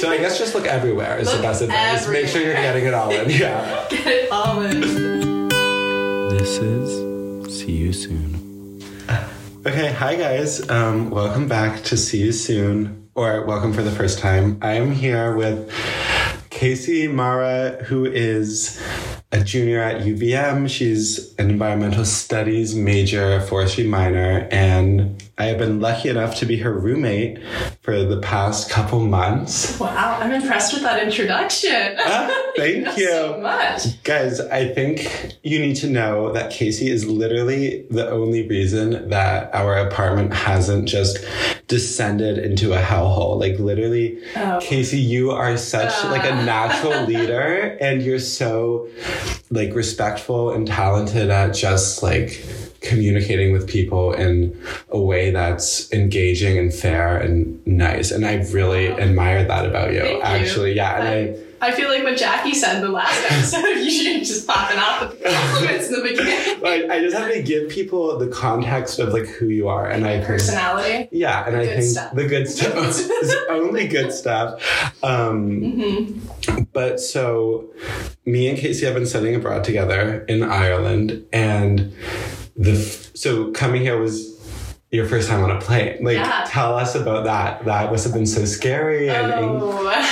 So I guess just look everywhere is Look the best advice. Make sure you're getting it all in. Yeah. Get it all in. This is See You Soon. Okay, hi guys. Um, welcome back to See You Soon, or welcome for the first time. I am here with Casey Mara, who is a junior at UVM. She's an environmental studies major, forestry minor, and I have been lucky enough to be her roommate for the past couple months. Wow, I'm impressed with that introduction. Ah, thank know you. so much. Guys, I think you need to know that Casey is literally the only reason that our apartment hasn't just descended into a hellhole. Like literally, Oh. Casey, you are such Ah. like a natural leader and you're so like respectful and talented at just like communicating with people in a way that's engaging and fair and nice. And I really admire that about you. Thank you. Actually, yeah. And I I feel like what Jackie said in the last episode, you should just popping off with the compliments in the beginning. Like, I just have to give people the context of like who you are, and I think, Personality. yeah, and I think stuff. the good stuff is only good stuff. Um, Mm-hmm. But so, me and Casey have been studying abroad together in Ireland, and the f- so coming here was your first time on a plane. Like, Yeah. tell us about that. That must have been so scary and. Oh,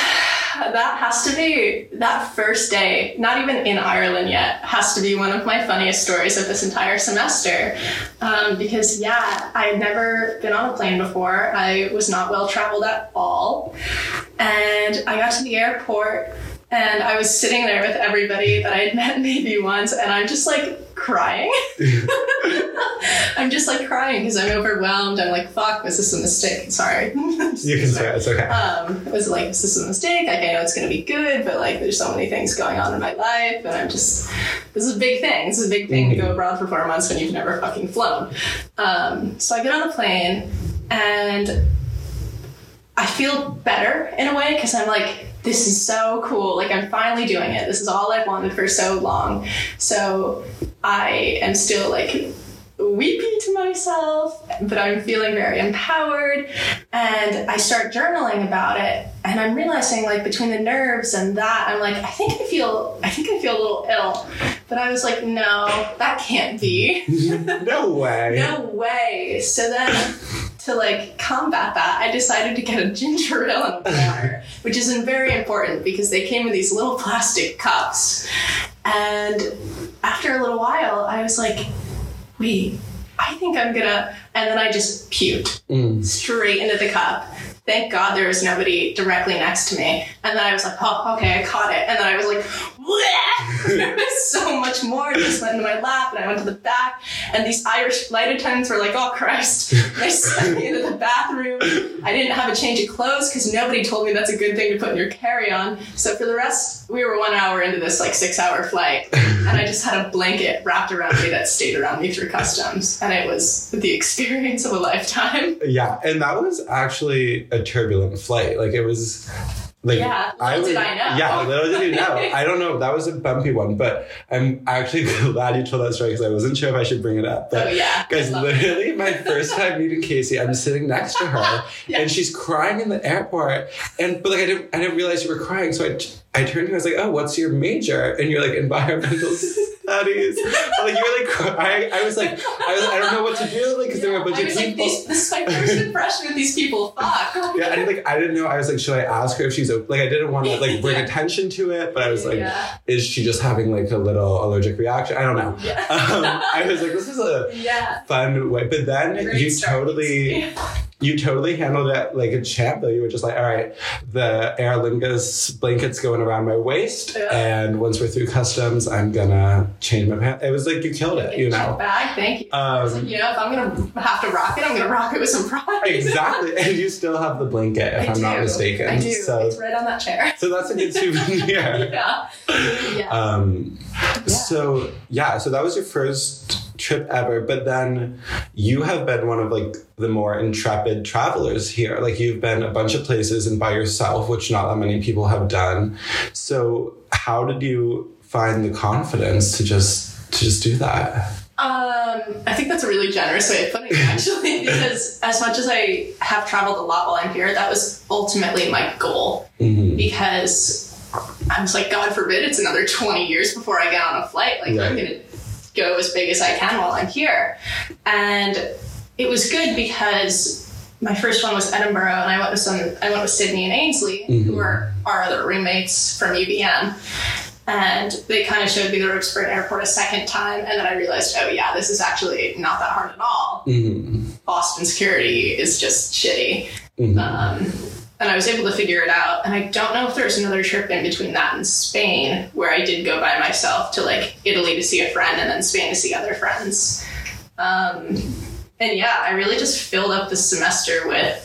that has to be that first day, not even in Ireland yet, has to be one of my funniest stories of this entire semester. Um, because, yeah, I had never been on a plane before. I was not well traveled at all. And I got to the airport and I was sitting there with everybody that I had met maybe once, and I'm just like crying. I'm just like crying because I'm overwhelmed. I'm like, fuck, was this a mistake? Sorry. You can say it, it's okay. um, was it like, this is this a mistake? Like, I know it's going to be good, but like, there's so many things going on in my life, and I'm just, this is a big thing. This is a big thing to go abroad for four months when you've never fucking flown. Um, so I get on the plane, and I feel better in a way because I'm like, this is so cool. Like, I'm finally doing it. This is all I've wanted for so long. So I am still like weepy to myself, but I'm feeling very empowered. And I start journaling about it. And I'm realizing, like, between the nerves and that, I'm like, I think I feel, I think I feel a little ill. But I was like, no, that can't be. no way. No way. So then, to like combat that, I decided to get a ginger ale and a water, which is very important because they came in these little plastic cups. And after a little while, I was like, wait, I think I'm gonna. And then I just puked Mm. straight into the cup. Thank God there was nobody directly next to me. And then I was like, oh, okay, I caught it. And then I was like! There was so much more. Just went into my lap, and I went to the back. And these Irish flight attendants were like, oh, Christ. They sent me into the bathroom. I didn't have a change of clothes because nobody told me that's a good thing to put in your carry on. So for the rest, we were one hour into this like six hour flight. And I just had a blanket wrapped around me that stayed around me through customs. And it was the experience of a lifetime. Yeah, and that was actually a turbulent flight. Like it was like Yeah, little did I know. Yeah, little did you know. I don't know. That was a bumpy one, but I'm actually glad you told that story because I wasn't sure if I should bring it up. But Oh, yeah. guys, I it. literally my first time meeting Casey, I'm sitting next to her Yeah. and she's crying in the airport. And but like I didn't I didn't realize you were crying. So I, I turned to her, I was like, Oh, what's your major? And you're like environmental studies. like you were like crying. I was like, I was I don't know what to do, like because there were a bunch I of was people. like, these, this is my first impression with these people. Fuck. Yeah, I didn't like. I didn't know. I was like, should I ask her if she's like? I didn't want to like bring Yeah. attention to it, but I was like, Yeah. is she just having like a little allergic reaction? I don't know. Yeah. Um, I was like, this is a Yeah. fun way, but then Great you totally, you totally handled it like a champ. Though you were just like, all right, the Aer Lingus blanket's going around my waist, Yeah. and once we're through customs, I'm gonna change my pants. It was like you killed it, you know. Bag, thank you. I was like, Um, you know, if I'm gonna have to rock it, I'm gonna rock it with some pride. exactly, and you still have the blanket, if I I'm not mistaken. I do. So, it's right on that chair. so that's a good souvenir. yeah. Yeah. Um, Yeah. So yeah, so that was your first trip ever, but then you have been one of like the more intrepid travelers here. Like you've been a bunch of places and by yourself, which not that many people have done. So how did you find the confidence to just to just do that? Um, I think that's a really generous way of putting it, actually, because as much as I have traveled a lot while I'm here, that was ultimately my goal. Mhm. Because I was like, God forbid it's another 20 years before I get on a flight. Like, I'm going to go as big as I can while I'm here. And it was good because my first one was Edinburgh, and I went with some. I went with Sydney and Ainsley, who were our other roommates from UVM, and they kind of showed me the ropes for an airport a second time, and then I realized, oh yeah, this is actually not that hard at all. Mhm. Boston security is just shitty. Mhm. Um, and I was able to figure it out. And I don't know if there's another trip in between that and Spain where I did go by myself to like Italy to see a friend and then Spain to see other friends. Um, and yeah, I really just filled up the semester with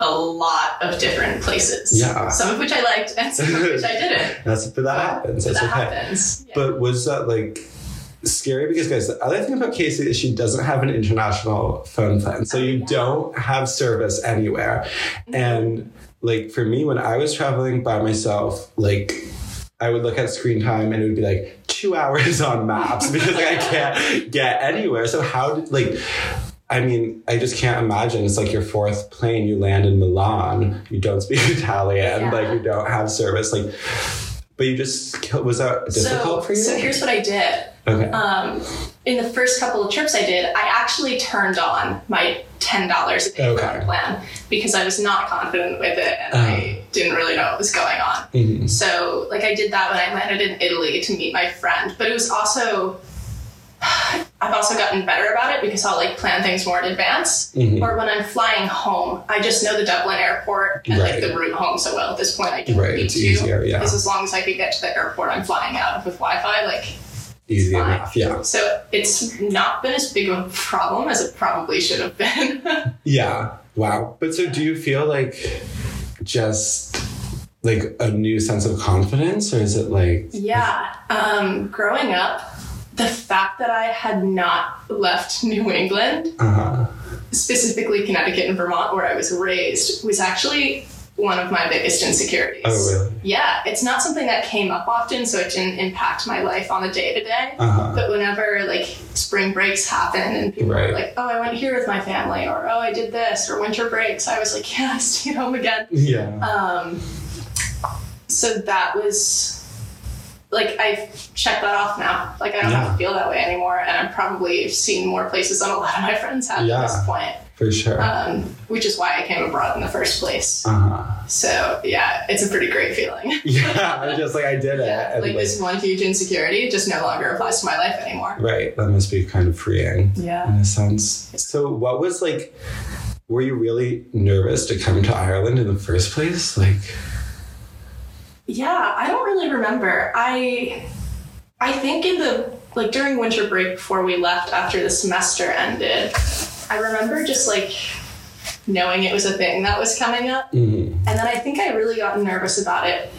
a lot of different places. Yeah. Some of which I liked and some of which I didn't. That's that happens. That's that okay. happens. Yeah. But was that like scary? Because guys, the other thing about Casey is she doesn't have an international phone plan, so you don't have service anywhere. And like for me, when I was traveling by myself, like I would look at screen time and it would be like two hours on maps because like I can't get anywhere. So how did like I mean, I just can't imagine. It's like your fourth plane. You land in Milan. You don't speak Italian. Yeah. Like you don't have service. Like, but you just was that difficult so, for you? so here's what I did. okay. Um, in the first couple of trips I did, I actually turned on my ten dollars a day Okay. plan because I was not confident with it and Uh-huh. I didn't really know what was going on. Mhm. So, like, I did that when I landed in Italy to meet my friend, but it was also. I've also gotten better about it because I'll like plan things more in advance. Mhm. Or when I'm flying home, I just know the Dublin airport and Right. like the route home so well at this point. I don't Right, it's to. easier, yeah. Because as long as I can get to the airport I'm flying out of with Wi-Fi, like Easy fine. enough. Yeah. So it's not been as big of a problem as it probably should have been. Yeah. Wow. But so do you feel like just like a new sense of confidence or is it like yeah. Um, growing up, the fact that I had not left New England, uh specifically Connecticut and Vermont, where I was raised, was actually one of my biggest insecurities. Oh really? Yeah, it's not something that came up often, so it didn't impact my life on the day to day. Uh-huh. But whenever like spring breaks happen and people Right. are like, "Oh, I went here with my family," or "Oh, I did this," or winter breaks, I was like, "Yeah, I stayed home again." Yeah. Um, so that was like I've checked that off now. Like I don't have to feel that way anymore, and I'm probably seen more places than a lot of my friends have Yeah. at this point. For sure. Um, which is why I came abroad in the first place. uh-huh. So yeah, it's a pretty great feeling. Yeah. I'm just like I did it. Yeah, and, like this one huge insecurity just no longer applies to my life anymore. Right. That must be kind of freeing Yeah. in a sense. So what was like were you really nervous to come to Ireland in the first place? Like Yeah, I don't really remember. I I think in the like during winter break before we left after the semester ended, I remember just like knowing it was a thing that was coming up. mhm. And then I think I really got nervous about it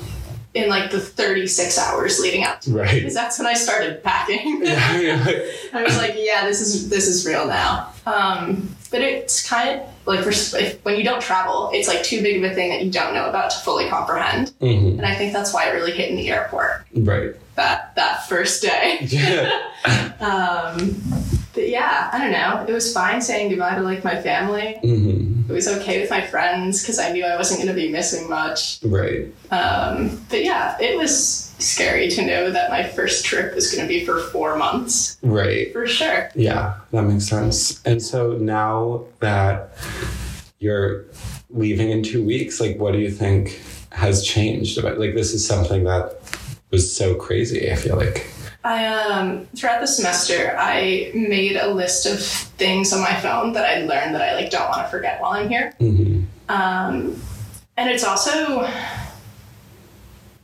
in like the 36 hours leading up to. Right. Because that's when I started packing. Yeah, I was like, yeah, this is this is real now. Um, but it's kind of like for, if, when you don't travel, it's like too big of a thing that you don't know about to fully comprehend. mhm. And I think that's why it really hit in the airport Right. that that first day. Yeah. Um, but yeah, I don't know. It was fine saying goodbye to like my family. hmm It was okay with my friends because I knew I wasn't going to be missing much. Right. Um, but yeah, it was scary to know that my first trip was going to be for four months Right. for sure. Yeah, that makes sense. And so now that you're leaving in two weeks, like what do you think has changed about like this is something that was so crazy, I feel like. I um throughout the semester I made a list of things on my phone that I learned that I like don't want to forget while I'm here. hmm Um, and it's also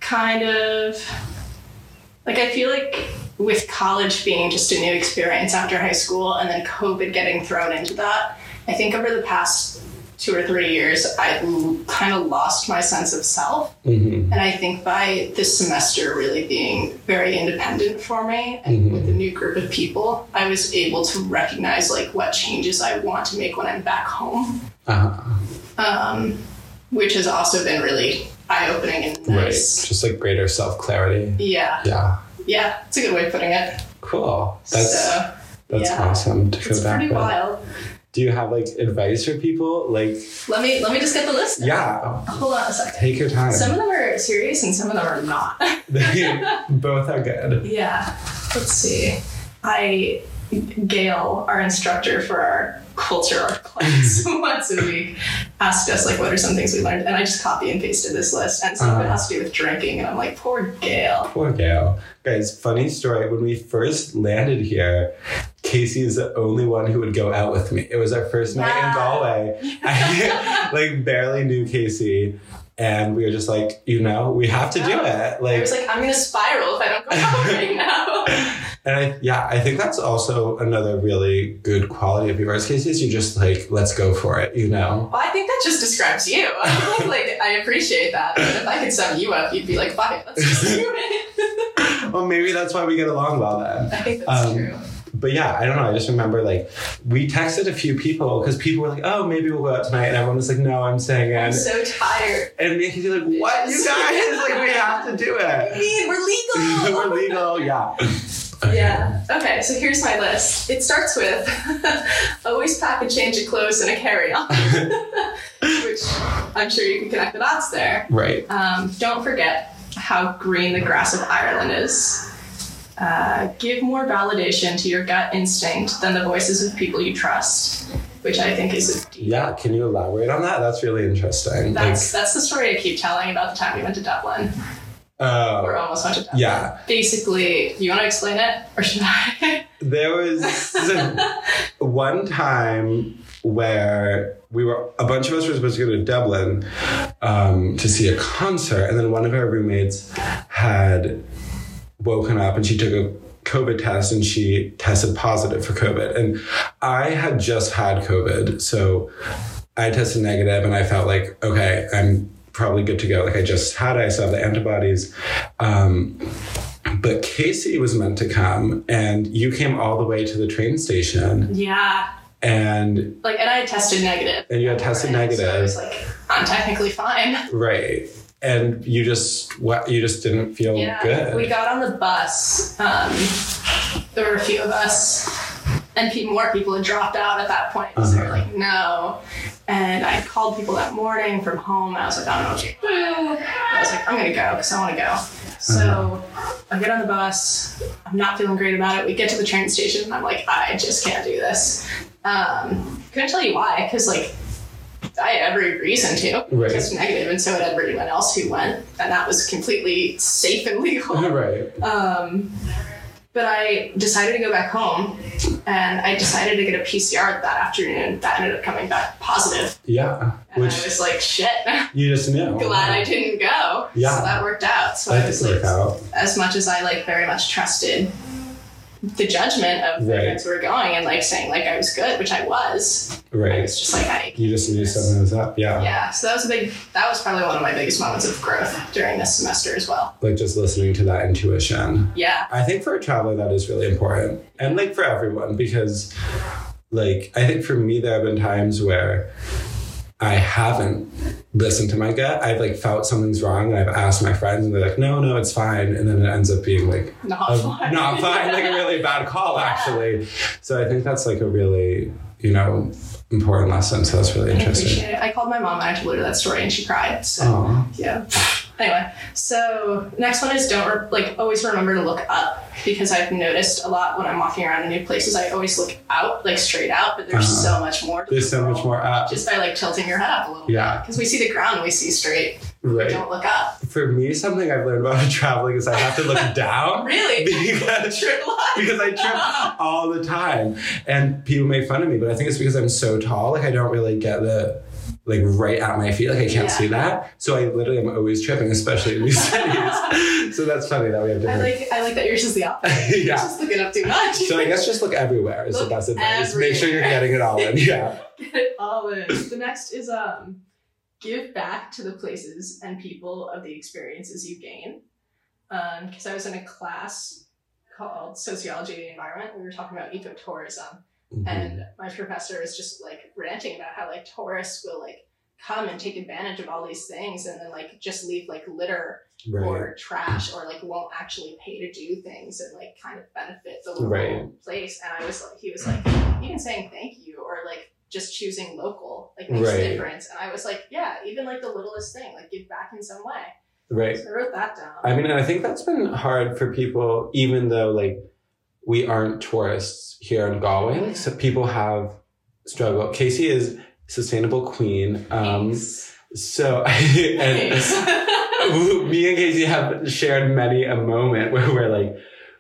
kind of like I feel like with college being just a new experience after high school and then COVID getting thrown into that, I think over the past two or three years, I kind of lost my sense of self. hmm And I think by this semester really being very independent for me and Mhm. with a new group of people, I was able to recognize like what changes I want to make when I'm back home Uh, um, which has also been really eye opening and right. Just like greater self clarity. Yeah, Yeah. yeah, it's a good way of putting it. Cool. That's so That's Yeah. awesome to It's back pretty with. wild. Do you have like advice for people? Like, Let me let me just get the list. yeah, Hold on a second. take your time. Some of them are serious and some of them are not. Both are good. yeah. Let's see. I Gail, our instructor for our culture art class once a week, asked us like what are some things we learned, and I just copy and pasted this list, and some of it Uh-huh. has to do with drinking, and I'm like, poor Gail. Poor Gail. Guys, funny story. When we first landed here, Casey is the only one who would go out with me. It was our first night in Yeah. Galway. I like barely knew Casey. And we were just like, you know, we have to do Yeah. it. I Like was like, I'm gonna spiral if I don't go out right now. And I, yeah, I think that's also another really good quality of yours, Casey, is you just like, let's go for it, you know? Well, I think that just describes you. I like I appreciate that, but if I could sum you up, you'd be like, "Fuck it, let's just do it." well, maybe that's why we get along well then. I think that's Um, true. But yeah, I don't know. I just remember like we texted a few people because people were like, "Oh, maybe we'll go out tonight," and everyone was like, "No, I'm staying in." I'm so tired. and me and like, "What, you guys? like, we have to do What do you it. mean we're legal? we're legal, yeah." Yeah. Okay, so here's my list. It starts with always pack a change of clothes and a carry-on, which I'm sure you can connect the dots there. Right. Um, don't forget how green the grass of Ireland is. Uh, give more validation to your gut instinct than the voices of people you trust, which I think is a deep. Yeah. Can you elaborate on that? That's really interesting. That's that's the story I keep telling about the time we went to Dublin, uh, or almost to Dublin. yeah. Basically, you want to explain it, or should I? There was one time where we were a bunch of us were supposed to go to Dublin um, to see a concert, and then one of our roommates had woken up and she took a COVID test and she tested positive for COVID. And I had just had COVID, so I tested negative, and I felt like okay, I'm probably good to go. Like I just had, it, I still have the antibodies. Um, but Casey was meant to come, and you came all the way to the train station, yeah, and like, and I had tested negative. and you had tested Right, So I was like, I'm technically fine. right? And you just what you just didn't feel Yeah, good. we got on the bus. Um, there were a few of us, and more people had dropped out at that point. So they were Uh-huh. like, no. And I called people that morning from home. I was like, I don't know what to do. I was like, I'm gonna go because I want to go. So I get on the bus. I'm not feeling great about it. We get to the train station, and I'm like, I just can't do this. Um, couldn't tell you why, because like. I had every reason to. Right. Just negative, and so had everyone else who went, and that was completely safe and legal. right. Um, but I decided to go back home, and I decided to get a PCR that afternoon. That ended up coming back positive, Yeah. and Which I was like, "Shit, you just knew. glad I didn't go." Yeah. so that worked out. So I That was did like, out. as much as I like very much trusted the judgment of the Right. friends who were going and like saying like I was good, which I was. I Right. was just like I. You just knew something was up. Yeah. Yeah, so that was a big. That was probably one of my biggest moments of growth during this semester as well. Like just listening to that intuition. Yeah, I think for a traveler that is really important. And like for everyone, because like I think for me there have been times where I haven't listened to my gut. I've like felt something's wrong and I've asked my friends and they're like, no, no, it's fine. And then it ends up being like not a, fun. not fine, like a really bad call actually. So I think that's like a really, you know, important lesson. So that's really I interesting. it. I called my mom and I told her that story and she cried. So Oh, yeah. Anyway, so next one is don't re- like always remember to look up because I've noticed a lot when I'm walking around in new places. I always look out, like straight out, but there's Uh-huh. so much more. To there's so much more up. Just by like tilting your head up a little. Yeah. Because we see the ground, we see straight. Right. don't look up. For me, something I've learned about traveling is I have to look down. Really? Because Trip a lot. because I trip all the time. And people make fun of me, but I think it's because I'm so tall. Like I don't really get the like right at my feet. Like I can't Yeah. see that. So I literally am always tripping, especially in these cities. so that's funny that we have I different. like I like that yours is the opposite. You're Yeah. just looking up too much. so I guess just look everywhere is Look the best advice. Make sure you're getting it all in. Yeah. Get it all in. The next is um give back to the places and people of the experiences you gain. Um, because I was in a class called Sociology of the Environment. And we were talking about ecotourism. Mhm. And my professor is just like ranting about how like tourists will like come and take advantage of all these things and then like just leave like litter Right. or trash or like won't actually pay to do things and like kind of benefit the local Right. place. And I was like, he was like, even saying thank you or like just choosing local like makes Right. a difference. And I was like, yeah, even like the littlest thing, like give back in some way. right. So I wrote that down. I mean, I think that's been hard for people, even though like we aren't tourists here in Galway. So people have struggled. Casey is sustainable queen. Um, so and me and Casey have shared many a moment where we're like,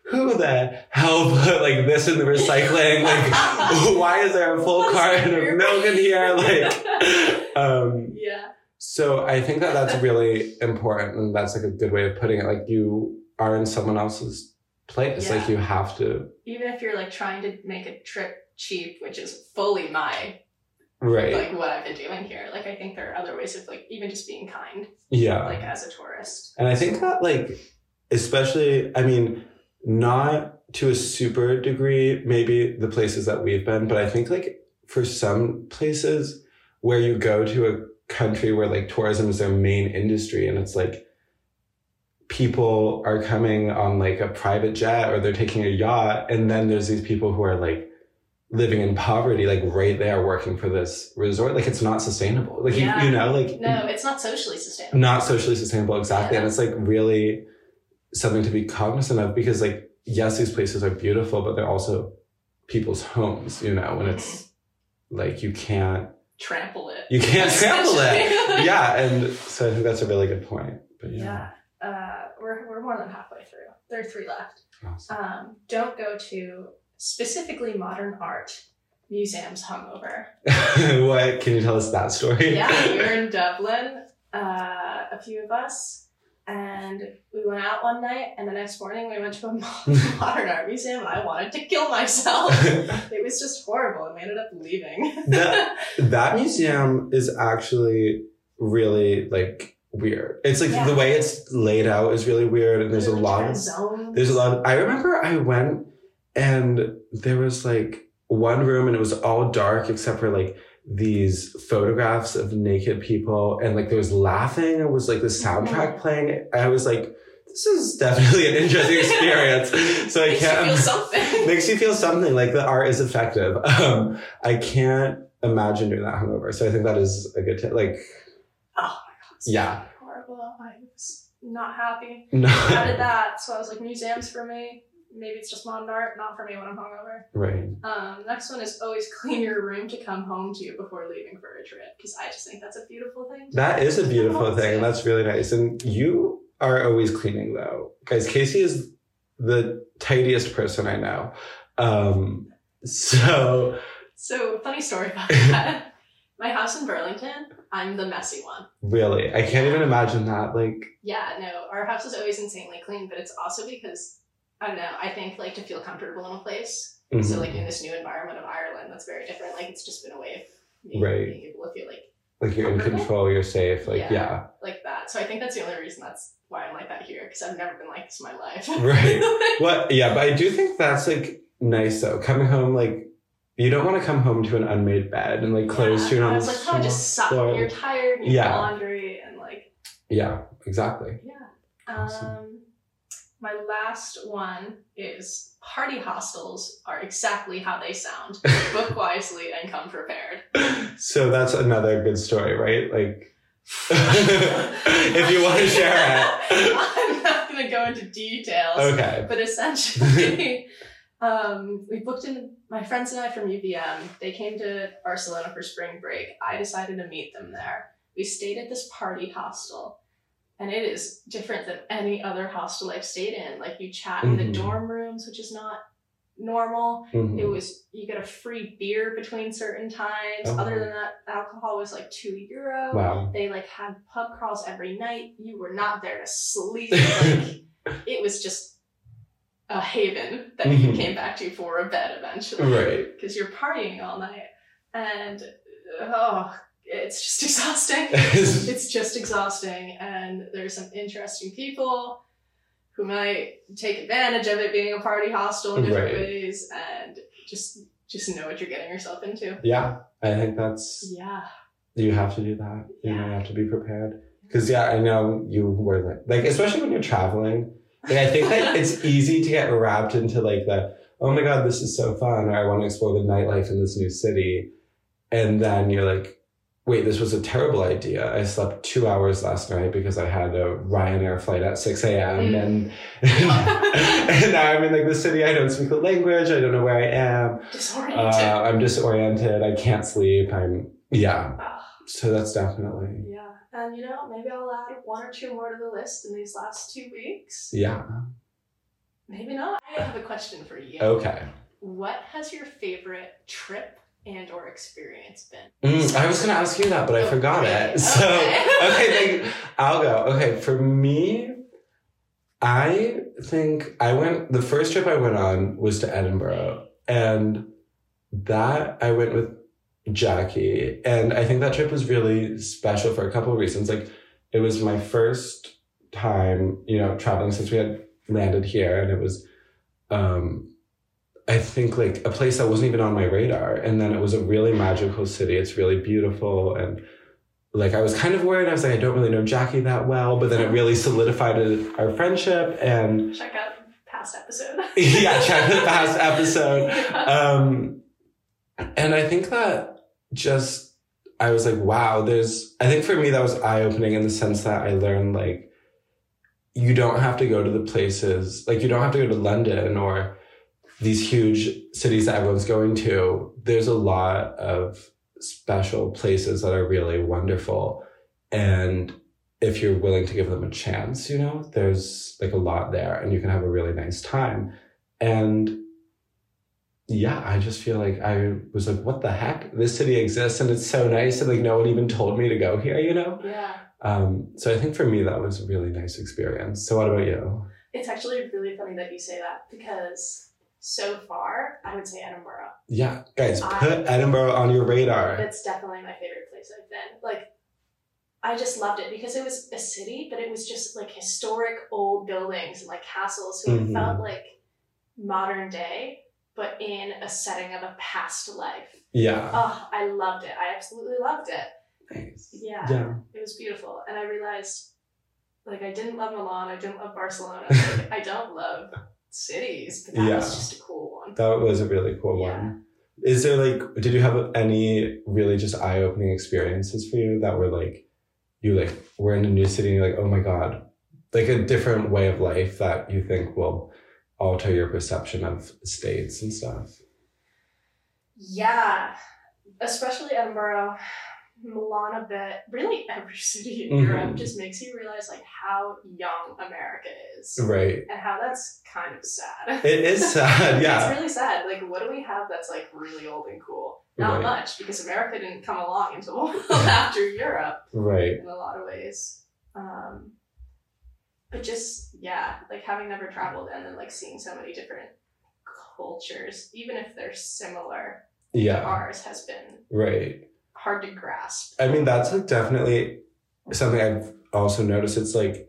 who the hell put like this in the recycling? Like, why is there a full carton of milk in here? Like, um, yeah. so I think that that's really important, and that's like a good way of putting it. Like you are in someone else's place. Like Yeah. you have to, Even if you're like trying to make a trip cheap, which is fully my right? like what I've been doing here. Like I think there are other ways of like even just being kind, yeah. like as a tourist. And I think that, like, especially, I mean, not to a super degree, maybe the places that we've been, but I think, like, for some places where you go to a country where, like, tourism is their main industry and it's like people are coming on, like, a private jet or they're taking a yacht, and then there's these people who are, like, living in poverty, like, right there working for this resort. Like, it's not sustainable. Like, Yeah. you, you know, like, No, it's not socially sustainable. not socially sustainable exactly Yeah. and it's like really something to be cognizant of because like yes these places are beautiful but they're also people's homes you know and it's mm-hmm. like you can't Trample it. you can't trample it yeah and so i think that's a really good point but yeah, Yeah. Uh, we're, we're more than halfway through. There are three left. Awesome. Um, don't go to specifically modern art museums hungover. what can you tell us that story yeah, we were in Dublin, uh, a few of us, and we went out one night, and the next morning we went to a modern art museum, and I wanted to kill myself. it was just horrible, and we ended up leaving. That- that museum is actually really like weird it's like Yeah. the way it's laid out is really weird and there's a lot of. There's a lot. Of, I remember I went and there was like one room and it was all dark except for like these photographs of naked people and like there was laughing. It was like the soundtrack playing. I was like, this is definitely an interesting experience. So I Makes can't. feel something. makes you feel something like the art is effective. Um, I can't imagine doing that hungover. So I think that is a good tip. Like, Oh my god. it's Yeah. Horrible. I was not happy. no. How did that? So I was like, museums for me. Maybe it's just modern art, not for me when I'm hungover. right. Um, next one is always clean your room to come home to before leaving for a trip because I just think that's a beautiful thing. That is a beautiful thing, and that's really nice. And you are always cleaning, though, guys. Casey is the tidiest person I know. Um, so So funny story about that. My house in Burlington, I'm the messy one. really, I can't even imagine that. Like, Yeah, no, our house is always insanely clean, but it's also because I don't know. I think like to feel comfortable in a place. So mhm, like in this new environment of Ireland, that's very different. Like it's just been a way of me Right. being able to feel like like you're in control, you're safe. Like, Yeah. yeah, like that. So I think that's the only reason that's why I'm like that here because I've never been like this in my life. Right. What? Yeah, but I do think that's like nice though. Coming home, like, you don't want to come home to an unmade bed and like clothes Yeah, strewn on I the was like, oh, just suck. floor. You're tired. You Yeah. laundry and like Yeah, exactly. yeah. Awesome. Um, my last one is party hostels are exactly how they sound. Book wisely and come prepared. So that's another good story, right? Like, if you want to share it. I'm not going to go into details. Okay. But essentially, um, we booked in my friends and I from UVM. They came to Barcelona for spring break. I decided to meet them there. We stayed at this party hostel, and it is different than any other hostel I've stayed in. Like you chat in Mhm. the dorm rooms, which is not normal. Mhm. It was you get a free beer between certain times. Oh. Other than that, alcohol was like two euro. Wow. They like had pub crawls every night. You were not there to sleep. Like it was just a haven that you Mhm. came back to for a bed eventually. Right. Because you're partying all night. And oh, it's just exhausting. it's just exhausting. And there's some interesting people who might take advantage of it being a party hostel in different Right. ways and just just know what you're getting yourself into. Yeah, I think that's Yeah. you have to do that. You know, you have to be prepared. Because yeah, I know you were like, like especially when you're traveling. Like I think that it's easy to get wrapped into like the oh my god, this is so fun, or I want to explore the nightlife in this new city, and then you're like, wait, this was a terrible idea. I slept two hours last night because I had a Ryanair flight at 6 a.m. Mm. And, and now I'm in like the city. I don't speak the language. I don't know where I am. Disoriented. Uh, I'm disoriented. I can't sleep. I'm, yeah. Ah, So that's definitely, yeah. And you know, maybe I'll add one or two more to the list in these last two weeks. yeah. Maybe not. I have a question for you. Okay. What has your favorite trip and or experience been? Mm, I was going to ask you that, but I forgot it. So, Okay. okay, I'll go. Okay, for me, I think I went, the first trip I went on was to Edinburgh. And that I went with Jackie. And I think that trip was really special for a couple of reasons. Like, it was my first time, you know, traveling since we had landed here. And it was, um, I think like a place that wasn't even on my radar. And then it was a really magical city. It's really beautiful. And like I was kind of worried. I was like, I don't really know Jackie that well, but then it really solidified our friendship. And Check out past episode. yeah, check the past episode. Um, and I think that just, I was like, wow, there's, I think for me, that was eye opening in the sense that I learned like, you don't have to go to the places, like, you don't have to go to London or these huge cities that everyone's going to. There's a lot of special places that are really wonderful. And if you're willing to give them a chance, you know, there's like a lot there and you can have a really nice time. And yeah, I just feel like I was like, what the heck? This city exists and it's so nice. And like, no one even told me to go here, you know? yeah. Um, so I think for me, that was a really nice experience. So what about you? It's actually really funny that you say that because so far I would say Edinburgh. Yeah, guys, I- put Edinburgh on your radar. It's definitely my favorite place I've been. Like, I just loved it because it was a city, but it was just like historic old buildings and like castles. So Mhm. it felt like modern day, but in a setting of a past life. Yeah. Oh, I loved it. I absolutely loved it. Nice. Yeah, Yeah. it was beautiful. And I realized, like, I didn't love Milan. I didn't love Barcelona. Like, I don't love cities, but that Yeah. was just a cool one. That was a really cool Yeah. one. Is there like, did you have any really just eye opening experiences for you that were like, you like were in a new city and you're like, oh my God, like a different way of life that you think will alter your perception of states and stuff? Yeah, especially Edinburgh, Milan a bit. Really, every city in Mhm. Europe just makes you realize like how young America is, Right. and how that's kind of sad. It is sad, yeah. it's really sad. Like, what do we have that's like really old and cool? Not Right. much, because America didn't come along until after Europe Right. in a lot of ways. Um, but just yeah, like having never traveled and then like seeing so many different cultures, even if they're similar, to Yeah. ours has been Right. hard to grasp. I mean, that's like definitely something I've also noticed. It's like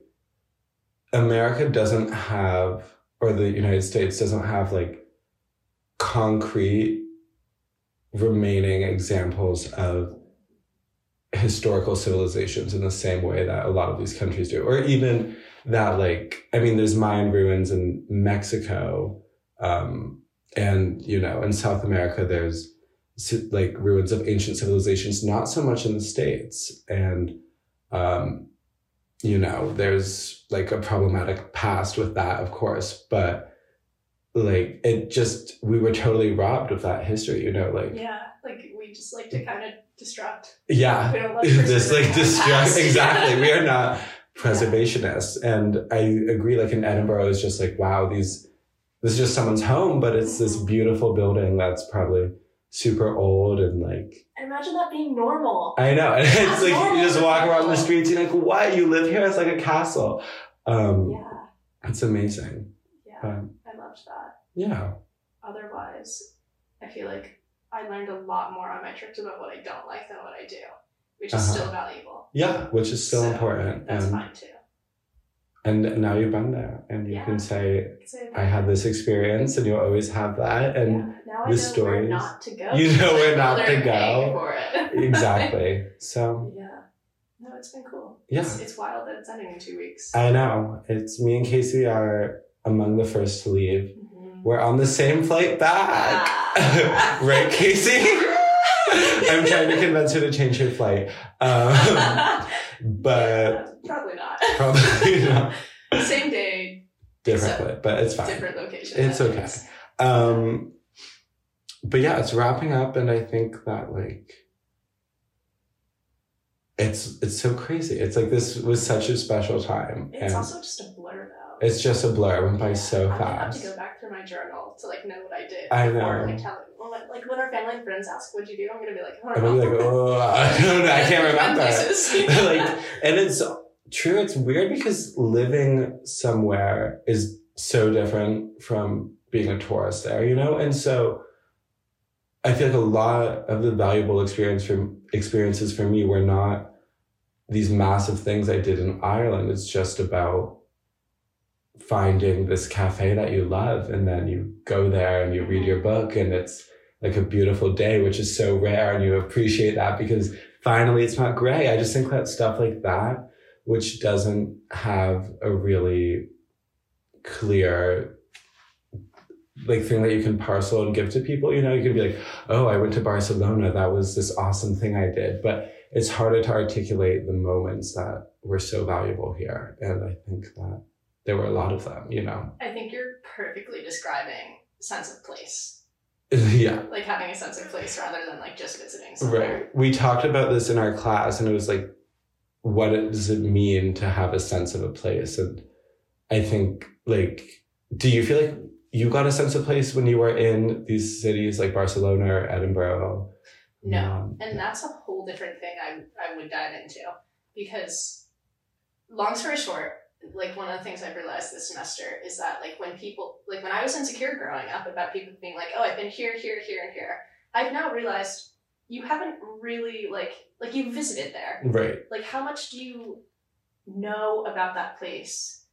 America doesn't have, or the United States doesn't have like concrete remaining examples of historical civilizations in the same way that a lot of these countries do. Or even that, like, I mean, there's Mayan ruins in Mexico. Um, and, you know, in South America, there's like ruins of ancient civilizations, not so much in the States. And, um, you know, there's like a problematic past with that, of course, but like it just, we were totally robbed of that history, you know, like, Yeah, like we just like to kind of destruct. yeah, We don't like this like distract, exactly. We are not preservationists. And I agree, like in Edinburgh, it's just like, wow, these, this is just someone's home, but it's this beautiful building that's probably super old and like imagine that being normal. I know. And it's like you just walk around the streets, you're like, what? You live here? It's like a castle. Um Yeah, it's amazing. yeah, Um, I loved that. yeah. Otherwise, I feel like I learned a lot more on my trips about what I don't like than what I do, which is Uh-huh. still valuable. Yeah, which is still So, important. That's and fine too. And now you've been there, and you Yeah. can say, "I had this experience," and you'll always have that. And yeah, now I the know stories- where not to go. You know where not to go. Exactly. So yeah. No, it's been cool. Yeah. It's, it's wild that it's ending in two weeks. I know it's me and Casey are among the first to leave. Mhm. We're on the same flight back, Ah. right, Casey? I'm trying to convince her to change her flight, um, but probably not. probably not Same day, differently. But it's fine. different location. It's okay. Um, but yeah, it's wrapping up, and I think that like it's it's so crazy. It's like this was such a special time, It's and also just a blur though. It's just a blur. It went by so I'm gonna have to go back through my journal to like know what I did. I know. Like, tell, like- when our family and friends ask, "What'd you do?" I'm gonna be like, "I I'm don't know." like, oh, I don't know, I can't remember. Like, and it's true. It's weird because living somewhere is so different from being a tourist there, you know. And so, I feel like a lot of the valuable experience from experiences for me were not these massive things I did in Ireland. It's just about finding this cafe that you love, and then you go there and you read your book, and it's like a beautiful day, which is so rare, and you appreciate that because finally it's not gray. I just think that stuff like that, which doesn't have a really clear like thing that you can parcel and give to people, you know, you can be like, oh, I went to Barcelona. That was this awesome thing I did. But it's harder to articulate the moments that were so valuable here. And I think that there were a lot of them, you know. I think you're perfectly describing sense of place, yeah. like having a sense of place rather than like just visiting somewhere. Right. We talked about this in our class, and it was like, what does it mean to have a sense of a place? And I think, like, do you feel like you got a sense of place when you were in these cities like Barcelona or Edinburgh? No. Um, And that's a whole different thing I, I would dive into because, long story short, like one of the things I've realized this semester is that like when people like when I was insecure growing up about people being like, oh, I've been here, here, here, and here. I've now realized you haven't really like like you visited there. right. Like how much do you know about that place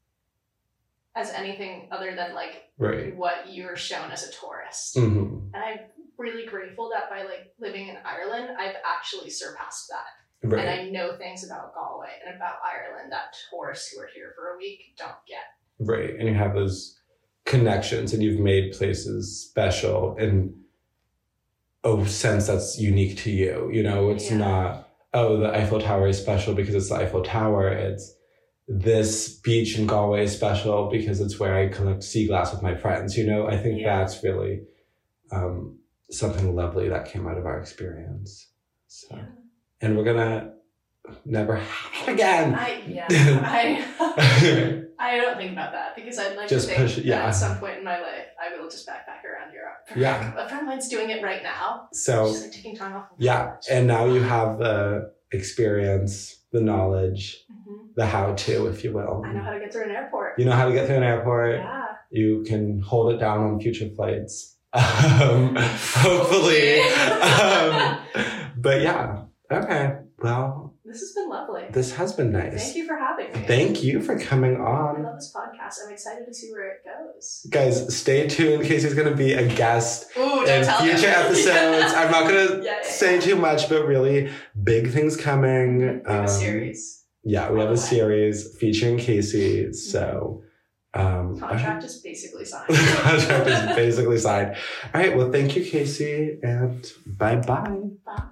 as anything other than like Right. what you're shown as a tourist? hmm And I'm really grateful that by like living in Ireland, I've actually surpassed that. And I know things about Galway and about Ireland that tourists who are here for a week don't get. Right. And you have those connections and you've made places special in a sense that's unique to you. You know, it's Yeah. not, oh, the Eiffel Tower is special because it's the Eiffel Tower. It's this beach in Galway is special because it's where I collect sea glass with my friends. You know, I think Yeah. that's really um, something lovely that came out of our experience. So, and we're gonna never have it again. I yeah. I I don't think about that because I'd like Just to think push it- that yeah. at some point in my life I will just backpack around Europe. Yeah. A friend of mine's doing it right now. so She's like taking time off. Yeah, and now you have the experience, the knowledge, Mhm. the how to, if you will. I know how to get through an airport. You know how to get through an airport. Yeah. You can hold it down on future flights. Um, hopefully. um, but yeah, okay. Well, This has been lovely. this has been nice. Thank you for having me. Thank you for coming on. I love this podcast. I'm excited to see where it goes. Guys, stay tuned. Casey's going to be a guest Ooh, in future him. episodes. I'm not going to say too much, but really big things coming. We have a Um, series. Yeah, we have a series featuring Casey. So, um, Contract is basically signed. contract is basically signed. All right. Well, thank you, Casey, and bye bye. Bye.